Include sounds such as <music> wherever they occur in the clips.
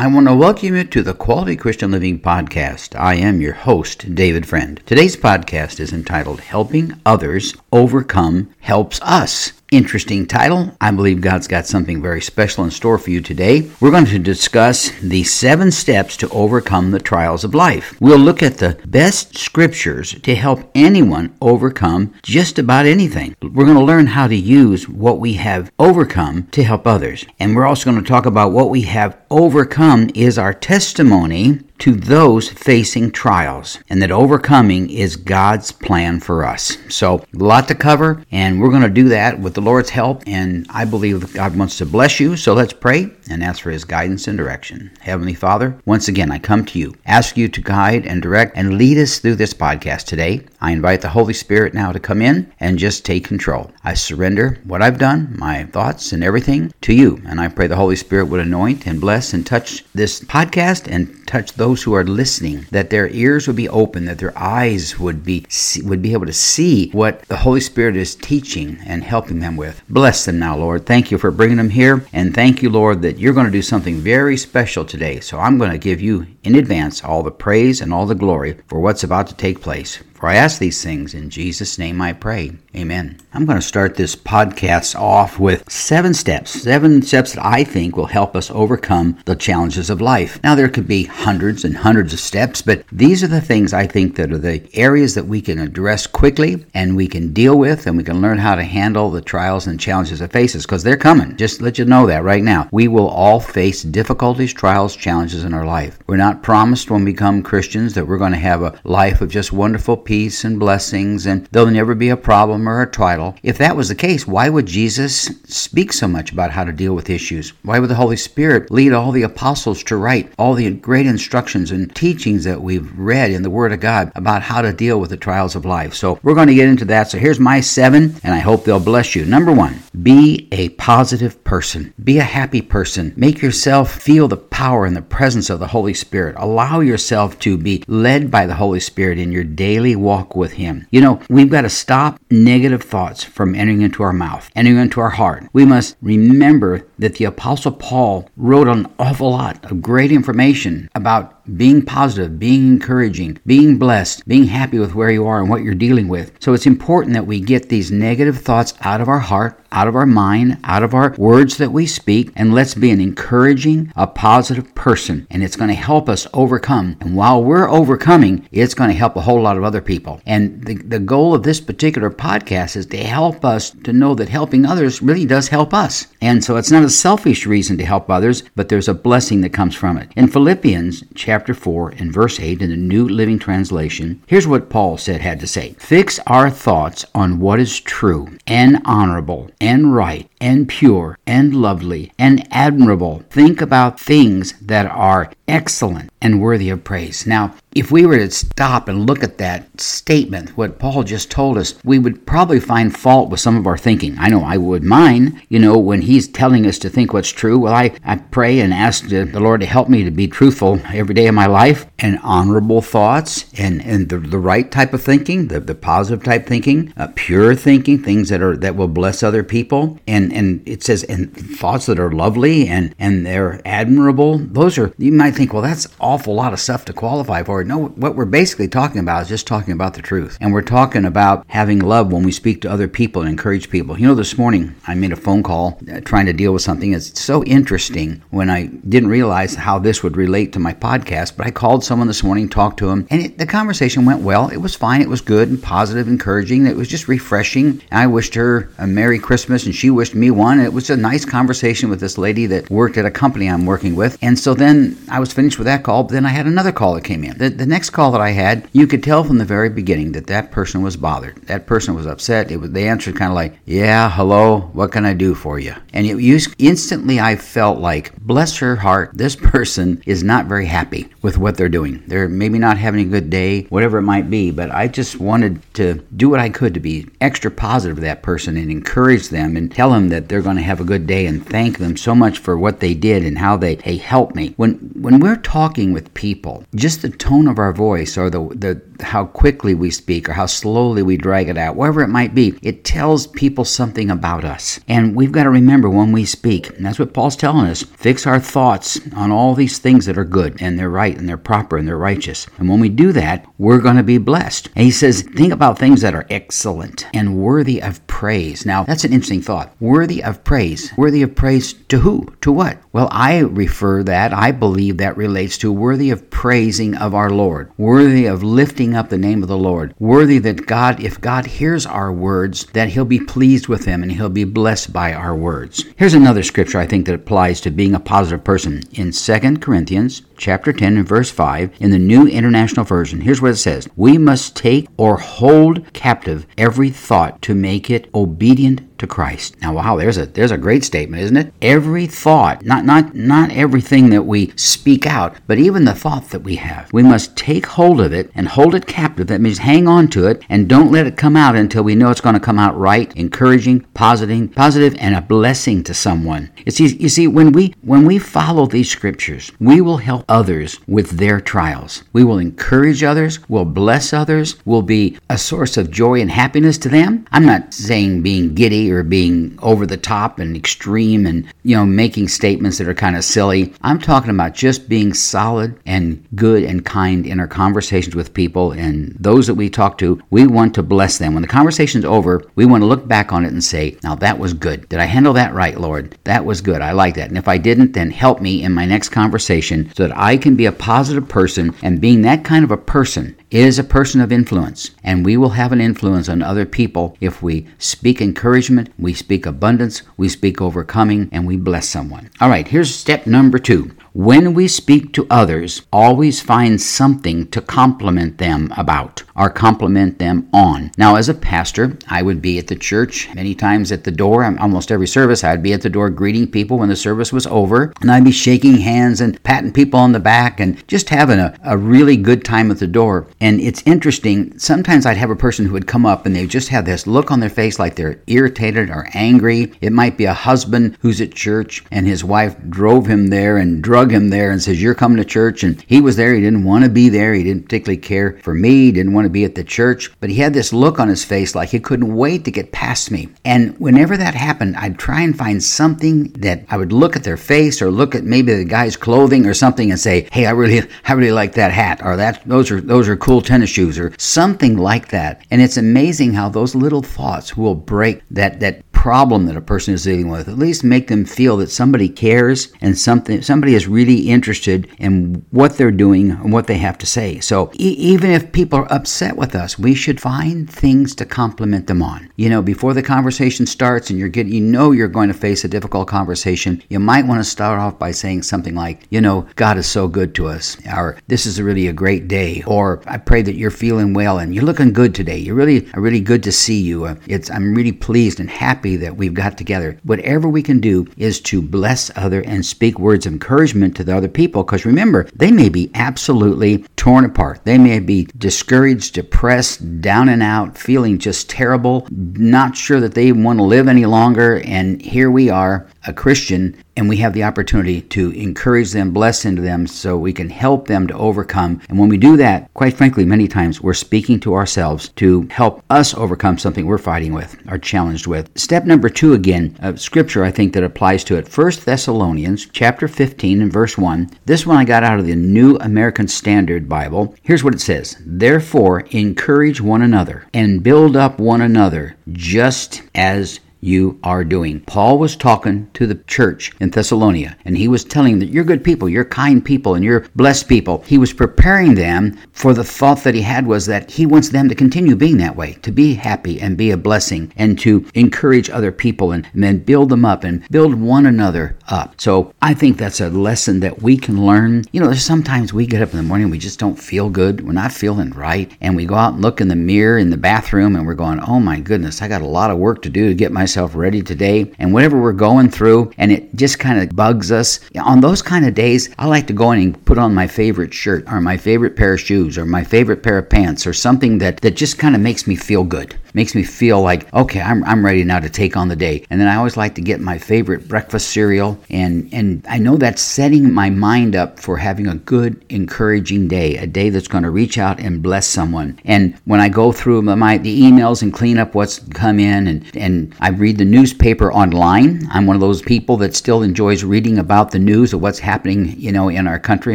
I want to welcome you to the Quality Christian Living Podcast. I am your host, David Friend. Today's podcast is entitled Helping Others Overcome Helps Us. Interesting title. I believe God's got something very special in store for you today. We're going to discuss the seven steps to overcome the trials of life. We'll look at the best scriptures to help anyone overcome just about anything. We're going to learn how to use what we have overcome to help others. And we're also going to talk about what we have overcome is our testimony to those facing trials, and that overcoming is God's plan for us. So, a lot to cover, and we're going to do that with the Lord's help, and I believe God wants to bless you. So, let's pray and ask for His guidance and direction. Heavenly Father, once again, I come to you, ask you to guide and direct and lead us through this podcast today. I invite the Holy Spirit now to come in and just take control. I surrender what I've done, my thoughts, and everything to you, and I pray the Holy Spirit would anoint and bless and touch this podcast and touch those who are listening, that their ears would be open, that their eyes would be would be able to see what the Holy Spirit is teaching and helping them with. Bless them now, Lord. Thank you for bringing them here, and thank you, Lord, that you're going to do something very special today. So I'm going to give you in advance all the praise and all the glory for what's about to take place. For I ask these things in Jesus' name I pray. Amen. I'm going to start this podcast off with seven steps, seven steps that I think will help us overcome the challenges of life. Now, there could be hundreds and hundreds of steps, but these are the things I think that are the areas that we can address quickly and we can deal with and we can learn how to handle the trials and challenges it faces because they're coming. Just let you know that right now. We will all face difficulties, trials, challenges in our life. We're not promised when we become Christians that we're going to have a life of just wonderful peace and blessings and there'll never be a problem or a trial. If that was the case, why would Jesus speak so much about how to deal with issues? Why would the Holy Spirit lead all the apostles to write all the great instructions and teachings that we've read in the Word of God about how to deal with the trials of life? So we're going to get into that. So here's my seven, and I hope they'll bless you. Number one, be a positive person. Be a happy person. Make yourself feel the power and the presence of the Holy Spirit. Allow yourself to be led by the Holy Spirit in your daily walk with Him. You know, we've got to stop negative thoughts from entering into our mouth, entering into our heart. We must remember that the Apostle Paul wrote an awful lot of great information about being positive, being encouraging, being blessed, being happy with where you are and what you're dealing with. So it's important that we get these negative thoughts out of our heart, out of our mind, out of our words that we speak, and let's be an encouraging, a positive person. And it's going to help us overcome. And while we're overcoming, it's going to help a whole lot of other people. And the, the goal of this particular podcast is to help us to know that helping others really does help us. And so it's not a selfish reason to help others, but there's a blessing that comes from it. In Philippians chapter 4 and verse 8 in the New Living Translation, here's what Paul said had to say. Fix our thoughts on what is true and honorable and right and pure and lovely and admirable. Think about things that are excellent and worthy of praise. Now, if we were to stop and look at that statement, what Paul just told us, we would probably find fault with some of our thinking. I know I would mine, you know, when he's telling us to think what's true. Well, I, I pray and ask the Lord to help me to be truthful every day of my life and honorable thoughts and, and the, the right type of thinking, the, the positive type thinking, uh, pure thinking, things that are that will bless other people. And, and it says, and thoughts that are lovely and, and they're admirable. Those are, you might think, well, that's awful lot of stuff to qualify for. No, what we're basically talking about is just talking about the truth. And we're talking about having love when we speak to other people and encourage people. You know, this morning I made a phone call uh, trying to deal with something. It's so interesting when I didn't realize how this would relate to my podcast, but I called someone this morning, talked to him, and it, the conversation went well. It was fine. It was good and positive, encouraging. It was just refreshing. I wished her a Merry Christmas and she wished me one. It was a nice conversation with this lady that worked at a company I'm working with. And so then I was finished with that call, but then I had another call that came in. The, the next call that I had, you could tell from the very beginning that that person was bothered. That person was upset. It was, they answered kind of like, "Yeah, hello, what can I do for you?" And it, you, instantly, I felt like, bless her heart, this person is not very happy with what they're doing. They're maybe not having a good day, whatever it might be. But I just wanted to do what I could to be extra positive to that person and encourage them and tell them that they're going to have a good day and thank them so much for what they did and how they, they helped me. When when we're talking with people, just the tone of our voice or the, the how quickly we speak or how slowly we drag it out, whatever it might be, it tells people something about us. And we've got to remember when we speak, that's what Paul's telling us, fix our thoughts on all these things that are good and they're right and they're proper and they're righteous. And when we do that, we're going to be blessed. And he says, think about things that are excellent and worthy of praise. Now, that's an interesting thought. Worthy of praise. Worthy of praise to who? To what? Well, I refer that, I believe that relates to worthy of praising of our Lord, worthy of lifting up the name of the Lord, worthy that God, if God hears our words, that He'll be pleased with them and He'll be blessed by our words. Here's another scripture I think that applies to being a positive person in 2 Corinthians chapter 10 and verse 5 in the New International Version. Here's what it says We must take or hold captive every thought to make it obedient to Christ. Now, wow, there's a there's a great statement, isn't it? Every thought, not not not everything that we speak out, but even the thought that we have, we must take hold of it and hold it captive. That means hang on to it and don't let it come out until we know it's going to come out right, encouraging, positive, positive, and a blessing to someone. You see, you see, when we when we follow these scriptures, we will help others with their trials. We will encourage others. We'll bless others. We'll be a source of joy and happiness to them. I'm not saying being giddy or being over the top and extreme and, you know, making statements that are kind of silly. I'm talking about just being solid and good and kind in our conversations with people and those that we talk to. We want to bless them. When the conversation's over, we want to look back on it and say, now that was good. Did I handle that right, Lord? That was good. I like that. And if I didn't, then help me in my next conversation so that I can be a positive person. And being that kind of a person is a person of influence. And we will have an influence on other people if we speak encouragement we speak abundance, we speak overcoming, and we bless someone. All right, here's step number two. When we speak to others, always find something to compliment them about or compliment them on. Now, as a pastor, I would be at the church many times at the door. Um, almost every service, I'd be at the door greeting people when the service was over, and I'd be shaking hands and patting people on the back and just having a, a really good time at the door. And it's interesting, sometimes I'd have a person who would come up and they just have this look on their face like they're irritated or angry. It might be a husband who's at church and his wife drove him there and drove drug him there and says, You're coming to church. And he was there. He didn't want to be there. He didn't particularly care for me. He didn't want to be at the church. But he had this look on his face like he couldn't wait to get past me. And whenever that happened, I'd try and find something that I would look at their face or look at maybe the guy's clothing or something and say, Hey, I really, I really like that hat or that, those are, those are cool tennis shoes or something like that. And it's amazing how those little thoughts will break that, that problem that a person is dealing with. At least make them feel that somebody cares and something somebody is really interested in what they're doing and what they have to say. So e- even if people are upset with us, we should find things to compliment them on. You know, before the conversation starts and you're getting you know you're going to face a difficult conversation, you might want to start off by saying something like, you know, God is so good to us, or this is really a great day, or I pray that you're feeling well and you're looking good today. You're really really good to see you. Uh, it's I'm really pleased and happy happy that we've got together. Whatever we can do is to bless other and speak words of encouragement to the other people because remember, they may be absolutely torn apart. They may be discouraged, depressed, down and out, feeling just terrible, not sure that they want to live any longer. And here we are, a Christian, and we have the opportunity to encourage them, bless into them, so we can help them to overcome. And when we do that, quite frankly, many times we're speaking to ourselves to help us overcome something we're fighting with, are challenged with. Step number two, again, of scripture I think that applies to it. First Thessalonians chapter 15 and verse 1. This one I got out of the New American Standard Bible. Here's what it says Therefore, encourage one another and build up one another, just as you are doing. Paul was talking to the church in Thessalonica, and he was telling them that you're good people, you're kind people, and you're blessed people. He was preparing them for the thought that he had was that he wants them to continue being that way, to be happy and be a blessing, and to encourage other people and, and then build them up and build one another up. So I think that's a lesson that we can learn. You know, sometimes we get up in the morning, we just don't feel good, we're not feeling right, and we go out and look in the mirror in the bathroom, and we're going, oh my goodness, I got a lot of work to do to get my myself ready today. And whatever we're going through and it just kind of bugs us on those kind of days i like to go in and put on my favorite shirt or my favorite pair of shoes or my favorite pair of pants or something that that just kind of makes me feel good makes me feel like, okay, I'm, I'm ready now to take on the day. And then I always like to get my favorite breakfast cereal. And, and I know that's setting my mind up for having a good, encouraging day, a day that's going to reach out and bless someone. And when I go through my the emails and clean up what's come in and, and I read the newspaper online, I'm one of those people that still enjoys reading about the news of what's happening, you know, in our country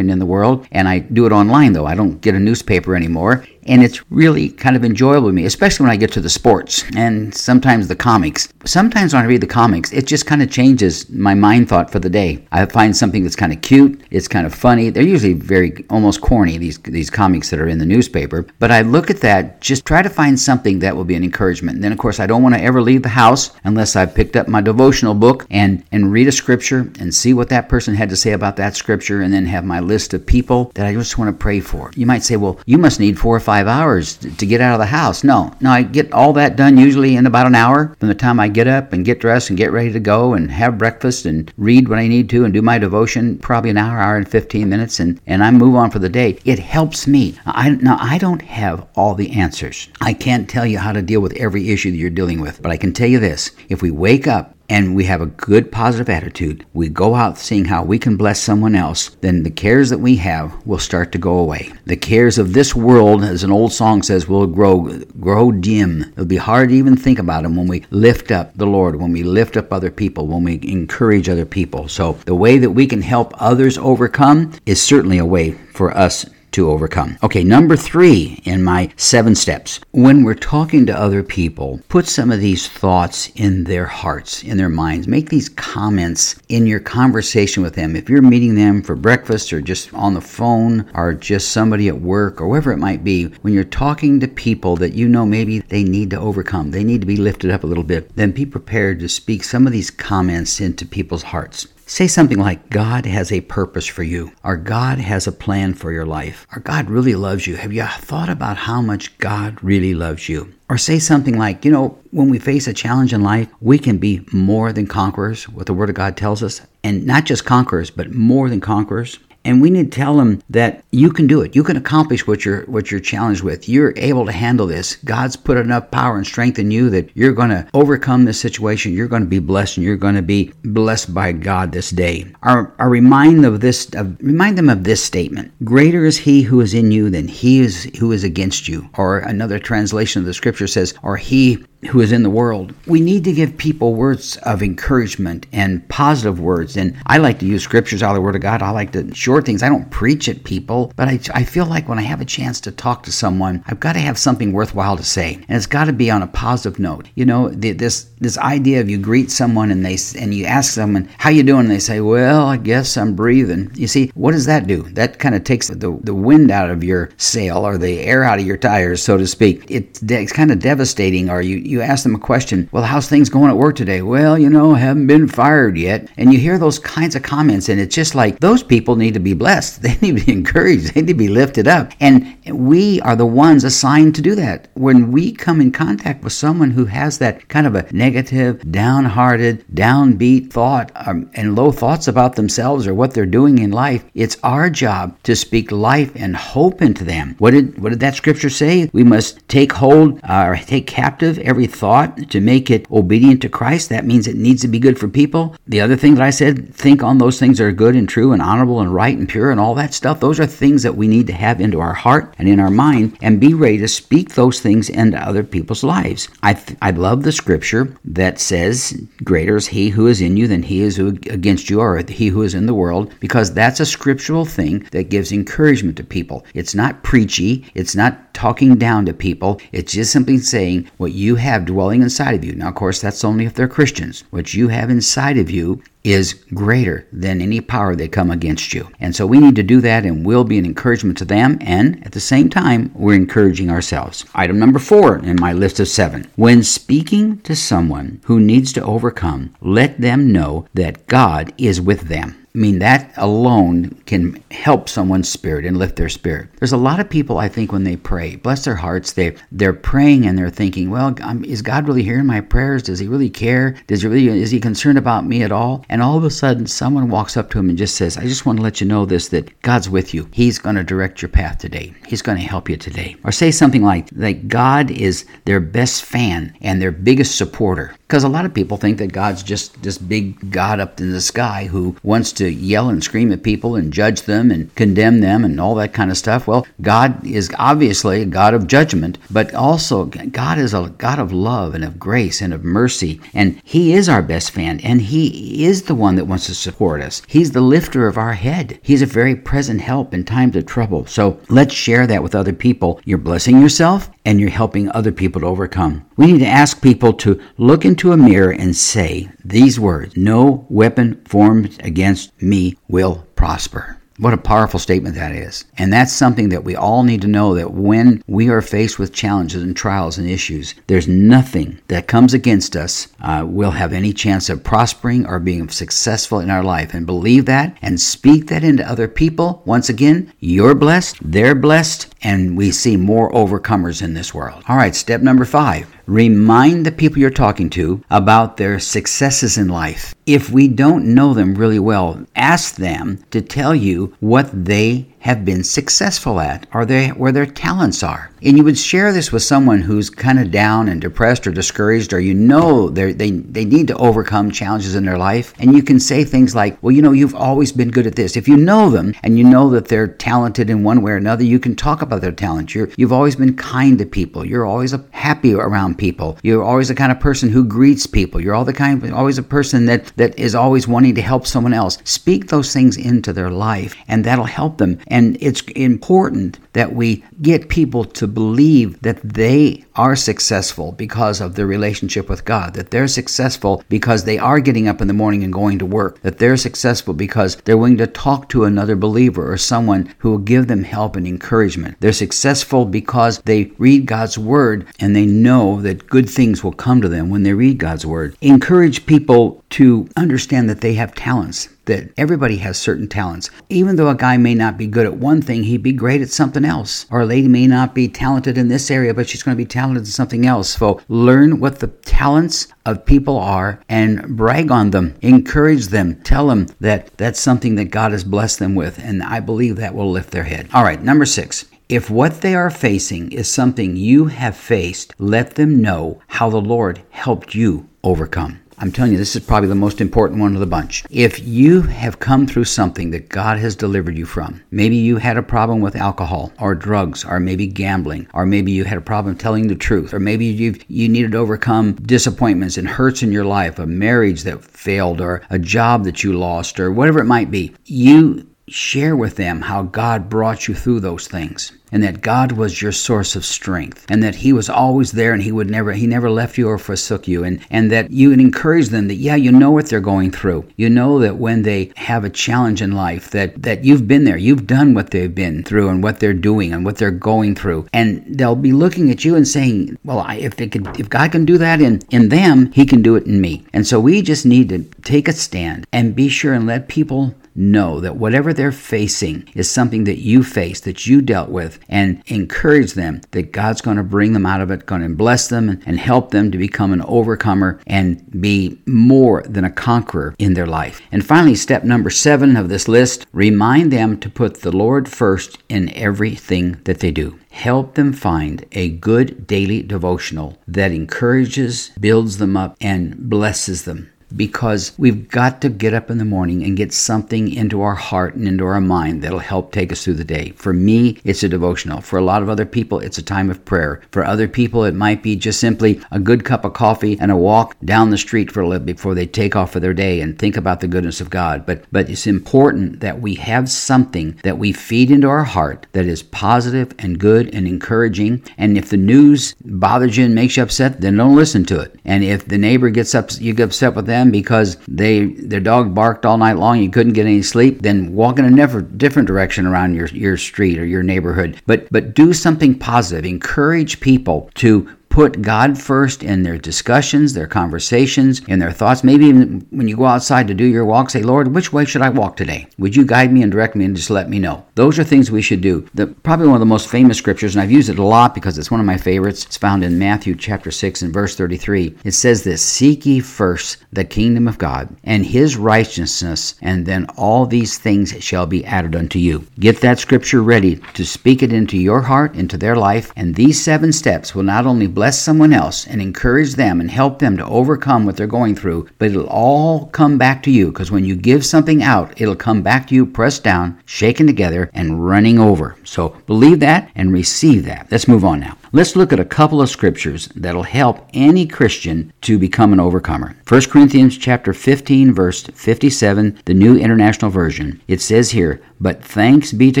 and in the world. And I do it online though. I don't get a newspaper anymore and it's really kind of enjoyable to me, especially when I get to the sports and sometimes the comics. Sometimes when I read the comics, it just kind of changes my mind thought for the day. I find something that's kind of cute, it's kind of funny. They're usually very almost corny these these comics that are in the newspaper, but I look at that, just try to find something that will be an encouragement. And then of course, I don't want to ever leave the house unless I've picked up my devotional book and and read a scripture and see what that person had to say about that scripture and then have my list of people that I just want to pray for. You might say, "Well, you must need 4 or 5 five hours to get out of the house. No, no, I get all that done usually in about an hour from the time I get up and get dressed and get ready to go and have breakfast and read when I need to and do my devotion. Probably an hour, hour and 15 minutes, and, and I move on for the day. It helps me. I, now, I don't have all the answers. I can't tell you how to deal with every issue that you're dealing with, but I can tell you this if we wake up and we have a good positive attitude, we go out seeing how we can bless someone else, then the cares that we have will start to go away. The cares of this world, as an old song says, will grow grow dim. It'll be hard to even think about them when we lift up the Lord, when we lift up other people, when we encourage other people. So the way that we can help others overcome is certainly a way for us to overcome. Okay, number three in my seven steps. When we're talking to other people, put some of these thoughts in their hearts, in their minds. Make these comments in your conversation with them. If you're meeting them for breakfast or just on the phone or just somebody at work or wherever it might be, when you're talking to people that you know maybe they need to overcome, they need to be lifted up a little bit, then be prepared to speak some of these comments into people's hearts. Say something like, God has a purpose for you, or God has a plan for your life, or God really loves you. Have you thought about how much God really loves you? Or say something like, you know, when we face a challenge in life, we can be more than conquerors, what the Word of God tells us. And not just conquerors, but more than conquerors and we need to tell them that you can do it. You can accomplish what you're what you're challenged with. You're able to handle this. God's put enough power and strength in you that you're going to overcome this situation. You're going to be blessed, and you're going to be blessed by God this day. Our, our remind of this of, remind them of this statement: Greater is He who is in you than He is who is against you. Or another translation of the scripture says, or He who is in the world. We need to give people words of encouragement and positive words. And I like to use scriptures out of the Word of God. I like to short things. I don't preach at people, but I, I feel like when I have a chance to talk to someone, I've got to have something worthwhile to say, and it's got to be on a positive note. You know, the, this this idea of you greet someone and they and you ask someone how you doing, and they say, "Well, I guess I'm breathing." You see, what does that do? That kind of takes the the wind out of your sail or the air out of your tires, so to speak. It, it's kind of devastating. Or you you ask them a question, "Well, how's things going at work today?" Well, you know, haven't been fired yet, and you hear those kinds of comments, and it's just like those people need to be blessed. <laughs> They need to be encouraged. They need to be lifted up, and we are the ones assigned to do that. When we come in contact with someone who has that kind of a negative, downhearted, downbeat thought um, and low thoughts about themselves or what they're doing in life, it's our job to speak life and hope into them. What did what did that scripture say? We must take hold uh, or take captive every thought to make it obedient to Christ. That means it needs to be good for people. The other thing that I said, think on those things that are good and true and honorable and right and pure and all that stuff. Those are things that we need to have into our heart and in our mind and be ready to speak those things into other people's lives. I, th- I love the scripture that says, Greater is he who is in you than he is who against you or he who is in the world, because that's a scriptural thing that gives encouragement to people. It's not preachy, it's not talking down to people, it's just simply saying what you have dwelling inside of you. Now, of course, that's only if they're Christians. What you have inside of you is greater than any power that come against you. And so we need to do that and we'll be an encouragement to them and at the same time we're encouraging ourselves. Item number 4 in my list of 7. When speaking to someone who needs to overcome, let them know that God is with them. I mean, that alone can help someone's spirit and lift their spirit. There's a lot of people, I think, when they pray, bless their hearts, they, they're praying and they're thinking, well, is God really hearing my prayers? Does he really care? Does he really, is he concerned about me at all? And and all of a sudden someone walks up to him and just says, I just want to let you know this that God's with you. He's going to direct your path today. He's going to help you today. Or say something like that God is their best fan and their biggest supporter. Because a lot of people think that God's just this big God up in the sky who wants to yell and scream at people and judge them and condemn them and all that kind of stuff. Well, God is obviously a God of judgment, but also God is a God of love and of grace and of mercy. And He is our best friend, and He is the one that wants to support us. He's the lifter of our head. He's a very present help in times of trouble. So let's share that with other people. You're blessing yourself and you're helping other people to overcome. We need to ask people to look into a mirror and say these words No weapon formed against me will prosper. What a powerful statement that is. And that's something that we all need to know that when we are faced with challenges and trials and issues, there's nothing that comes against us uh, will have any chance of prospering or being successful in our life. And believe that and speak that into other people. Once again, you're blessed, they're blessed, and we see more overcomers in this world. All right, step number five Remind the people you're talking to about their successes in life. If we don't know them really well, ask them to tell you what they have been successful at or they, where their talents are. And you would share this with someone who's kind of down and depressed or discouraged, or you know they they need to overcome challenges in their life. And you can say things like, "Well, you know, you've always been good at this." If you know them and you know that they're talented in one way or another, you can talk about their talent. You're you've always been kind to people. You're always a, happy around people. You're always the kind of person who greets people. You're all the kind always a person that that is always wanting to help someone else. Speak those things into their life, and that'll help them. It's important that we get people to believe that they are successful because of their relationship with God, that they're successful because they are getting up in the morning and going to work, that they're successful because they're willing to talk to another believer or someone who will give them help and encouragement. They're successful because they read God's Word and they know that good things will come to them when they read God's Word. Encourage people to understand that they have talents that everybody has certain talents. Even though a guy may not be good at one thing, he'd be great at something else. Or a lady may not be talented in this area, but she's going to be talented in something else. So learn what the talents of people are and brag on them, encourage them, tell them that that's something that God has blessed them with. And I believe that will lift their head. All right, number six. If what they are facing is something you have faced, let them know how the Lord helped you overcome. I'm telling you, this is probably the most important one of the bunch. If you have come through something that God has delivered you from, maybe you had a problem with alcohol or drugs or maybe gambling, or maybe you had a problem telling the truth, or maybe you you needed to overcome disappointments and hurts in your life, a marriage that failed, or a job that you lost, or whatever it might be. You share with them how God brought you through those things and that God was your source of strength and that he was always there and he would never he never left you or forsook you and and that you would encourage them that yeah you know what they're going through. You know that when they have a challenge in life that that you've been there. You've done what they've been through and what they're doing and what they're going through. And they'll be looking at you and saying well I, if could if God can do that in in them he can do it in me. And so we just need to take a stand and be sure and let people know that whatever they're facing is something that you faced, that you dealt with, and encourage them that God's going to bring them out of it, going to bless them and help them to become an overcomer and be more than a conqueror in their life. And finally, step number seven of this list remind them to put the Lord first in everything that they do help them find a good daily devotional that encourages, builds them up, and blesses them because we've got to get up in the morning and get something into our heart and into our mind that'll help take us through the day. For me, it's a devotional. For a lot of other people, it's a time of prayer. For other people, it might be just simply a good cup of coffee and a walk down the street for a little before they take off for their day and think about the goodness of God. But but it's important that we have something that we feed into our heart that is positive and good and encouraging. And if the news bothers you and makes you upset, then don't listen to it. And if the neighbor gets up, you get upset with them them because they their dog barked all night long, you couldn't get any sleep, then walk in a never, different direction around your, your street or your neighborhood. But but do something positive. Encourage people to put God first in their discussions, their conversations, in their thoughts. Maybe even when you go outside to do your walk, say, Lord, which way should I walk today? Would you guide me and direct me and just let me know? Those are things we should do. The, probably one of the most famous scriptures, and I've used it a lot because it's one of my favorites. It's found in Matthew chapter 6 and verse 33. It says this Seek ye first the kingdom of God and his righteousness, and then all these things shall be added unto you. Get that scripture ready to speak it into your heart, into their life, and these seven steps will not only bless someone else and encourage them and help them to overcome what they're going through, but it'll all come back to you because when you give something out, it'll come back to you pressed down, shaken together, and running over. So believe that and receive that. Let's move on now. Let's look at a couple of scriptures that'll help any Christian to become an overcomer. 1 Corinthians chapter 15 verse 57, the New International Version. It says here, "But thanks be to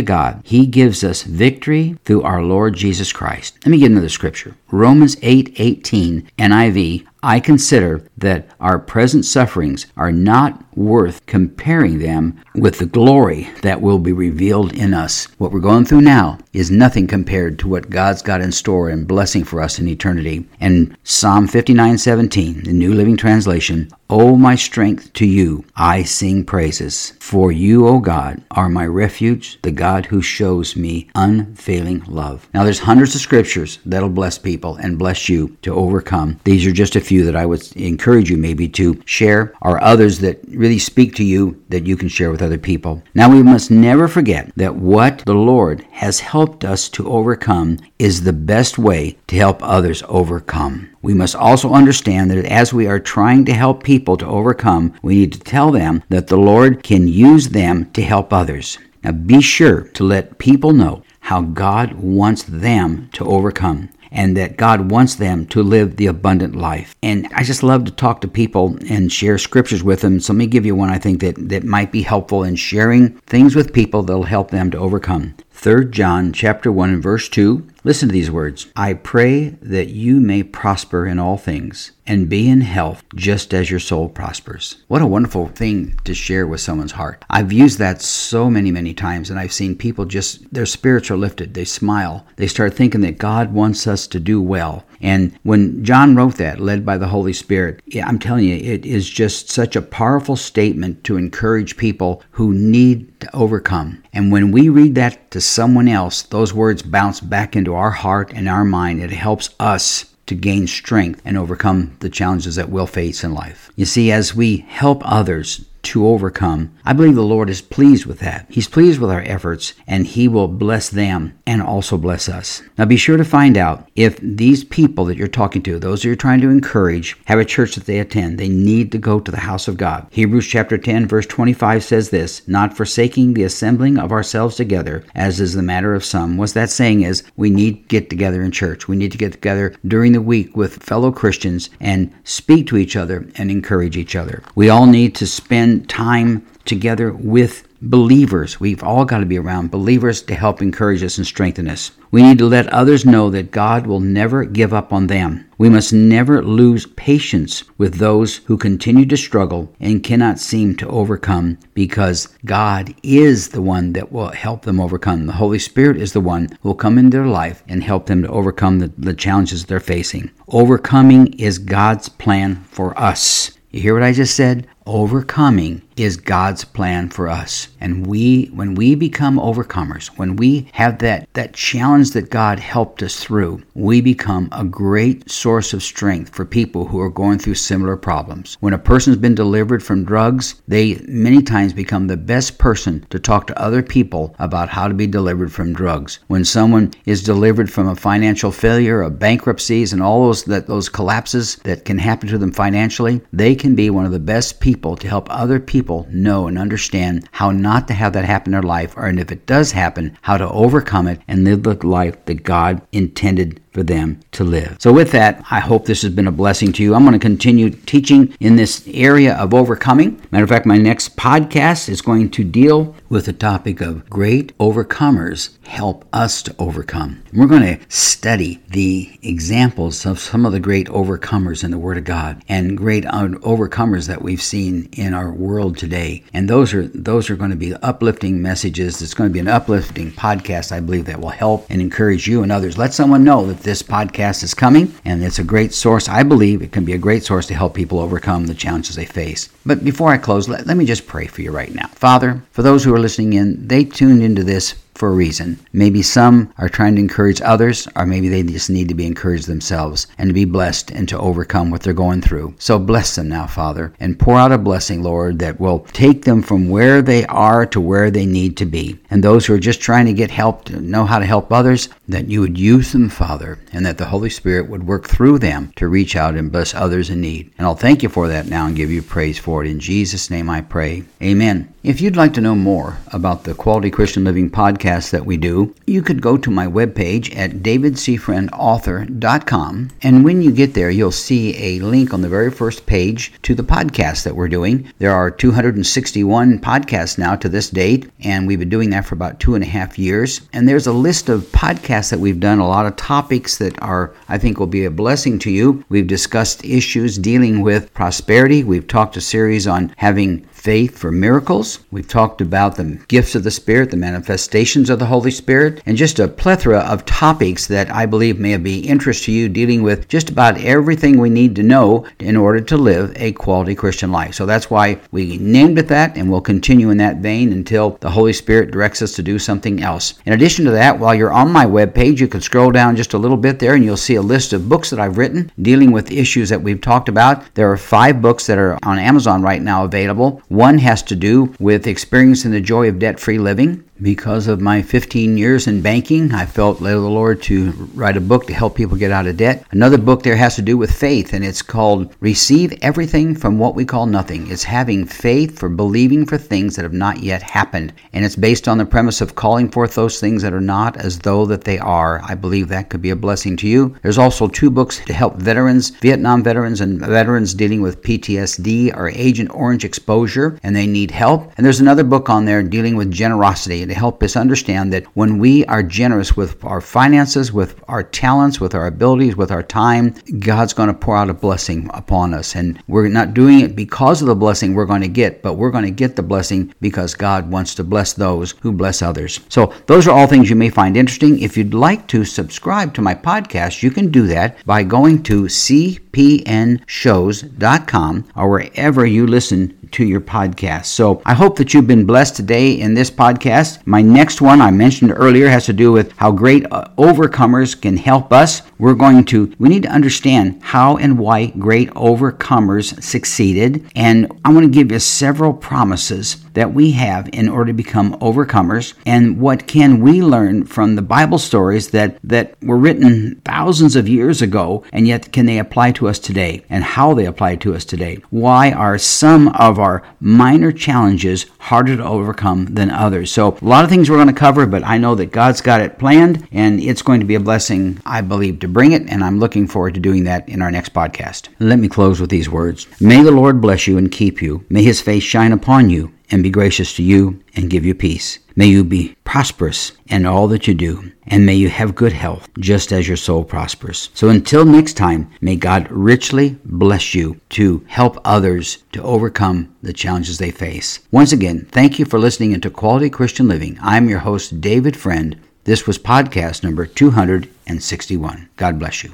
God, he gives us victory through our Lord Jesus Christ." Let me get another scripture. Romans 8:18 NIV I consider that our present sufferings are not worth comparing them with the glory that will be revealed in us. What we're going through now is nothing compared to what God's got in store and blessing for us in eternity. And Psalm 59:17, the New Living Translation, O my strength, to you I sing praises. For you, O God, are my refuge, the God who shows me unfailing love. Now, there's hundreds of scriptures that'll bless people and bless you to overcome. These are just a few that I would encourage you maybe to share, or others that really speak to you that you can share with other people. Now, we must never forget that what the Lord has helped us to overcome is the best way to help others overcome. We must also understand that as we are trying to help people to overcome, we need to tell them that the Lord can use them to help others. Now be sure to let people know how God wants them to overcome and that God wants them to live the abundant life. And I just love to talk to people and share scriptures with them. So let me give you one I think that, that might be helpful in sharing things with people that'll help them to overcome. 3 John chapter 1 and verse 2. Listen to these words. I pray that you may prosper in all things and be in health just as your soul prospers. What a wonderful thing to share with someone's heart. I've used that so many, many times, and I've seen people just, their spirits are lifted. They smile. They start thinking that God wants us to do well. And when John wrote that, led by the Holy Spirit, I'm telling you, it is just such a powerful statement to encourage people who need to overcome. And when we read that to someone else, those words bounce back into our heart and our mind. It helps us to gain strength and overcome the challenges that we'll face in life. You see, as we help others to overcome. I believe the Lord is pleased with that. He's pleased with our efforts and He will bless them and also bless us. Now be sure to find out if these people that you're talking to, those that you're trying to encourage, have a church that they attend. They need to go to the house of God. Hebrews chapter 10 verse 25 says this, not forsaking the assembling of ourselves together, as is the matter of some. What that saying is we need to get together in church. We need to get together during the week with fellow Christians and speak to each other and encourage each other. We all need to spend time together with believers. We've all got to be around believers to help encourage us and strengthen us. We need to let others know that God will never give up on them. We must never lose patience with those who continue to struggle and cannot seem to overcome because God is the one that will help them overcome. The Holy Spirit is the one who will come into their life and help them to overcome the, the challenges they're facing. Overcoming is God's plan for us. You hear what I just said? Overcoming is God's plan for us. And we when we become overcomers, when we have that that challenge that God helped us through, we become a great source of strength for people who are going through similar problems. When a person's been delivered from drugs, they many times become the best person to talk to other people about how to be delivered from drugs. When someone is delivered from a financial failure, a bankruptcies and all those that those collapses that can happen to them financially, they can be one of the best people to help other people people know and understand how not to have that happen in their life, or and if it does happen, how to overcome it and live the life that God intended for them to live. So, with that, I hope this has been a blessing to you. I'm going to continue teaching in this area of overcoming. Matter of fact, my next podcast is going to deal with the topic of great overcomers help us to overcome. We're going to study the examples of some of the great overcomers in the Word of God and great overcomers that we've seen in our world today. And those are those are going to be uplifting messages. It's going to be an uplifting podcast, I believe, that will help and encourage you and others. Let someone know that this podcast is coming and it's a great source. I believe it can be a great source to help people overcome the challenges they face. But before I close, let, let me just pray for you right now. Father, for those who are listening in, they tuned into this for a reason. Maybe some are trying to encourage others, or maybe they just need to be encouraged themselves and to be blessed and to overcome what they're going through. So bless them now, Father, and pour out a blessing, Lord, that will take them from where they are to where they need to be. And those who are just trying to get help, to know how to help others, that you would use them, Father, and that the Holy Spirit would work through them to reach out and bless others in need. And I'll thank you for that now and give you praise for it. In Jesus' name I pray. Amen. If you'd like to know more about the Quality Christian Living podcast that we do, you could go to my webpage at davidcfriendauthor.com. And when you get there, you'll see a link on the very first page to the podcast that we're doing. There are 261 podcasts now to this date, and we've been doing that for about two and a half years. And there's a list of podcasts that we've done, a lot of topics that are, I think, will be a blessing to you. We've discussed issues dealing with prosperity. We've talked a series on having faith for miracles. We've talked about the gifts of the Spirit, the manifestations of the Holy Spirit, and just a plethora of topics that I believe may be interest to you dealing with just about everything we need to know in order to live a quality Christian life. So that's why we named it that, and we'll continue in that vein until the Holy Spirit directs us to do something else. In addition to that, while you're on my webpage, you can scroll down just a little bit there and you'll see a list of books that I've written dealing with issues that we've talked about. There are five books that are on Amazon right now available. One has to do with experiencing the joy of debt free living. Because of my 15 years in banking, I felt led of the Lord to write a book to help people get out of debt. Another book there has to do with faith, and it's called Receive Everything from What We Call Nothing. It's having faith for believing for things that have not yet happened. And it's based on the premise of calling forth those things that are not as though that they are. I believe that could be a blessing to you. There's also two books to help veterans, Vietnam veterans, and veterans dealing with PTSD or Agent Orange exposure, and they need help. And there's another book on there dealing with generosity to help us understand that when we are generous with our finances, with our talents, with our abilities, with our time, God's going to pour out a blessing upon us. And we're not doing it because of the blessing we're going to get, but we're going to get the blessing because God wants to bless those who bless others. So those are all things you may find interesting. If you'd like to subscribe to my podcast, you can do that by going to cpnshows.com or wherever you listen to your podcast. So I hope that you've been blessed today in this podcast. My next one I mentioned earlier has to do with how great uh, overcomers can help us. We're going to, we need to understand how and why great overcomers succeeded. And I want to give you several promises that we have in order to become overcomers and what can we learn from the Bible stories that, that were written thousands of years ago and yet can they apply to us today and how they apply to us today. Why are some of our minor challenges harder to overcome than others? So a lot of things we're going to cover, but I know that God's got it planned and it's going to be a blessing, I believe, to bring it. And I'm looking forward to doing that in our next podcast. Let me close with these words. May the Lord bless you and keep you. May his face shine upon you and be gracious to you and give you peace. May you be prosperous in all that you do, and may you have good health, just as your soul prospers. So until next time, may God richly bless you to help others to overcome the challenges they face. Once again, thank you for listening into Quality Christian Living. I'm your host, David Friend. This was podcast number 261. God bless you.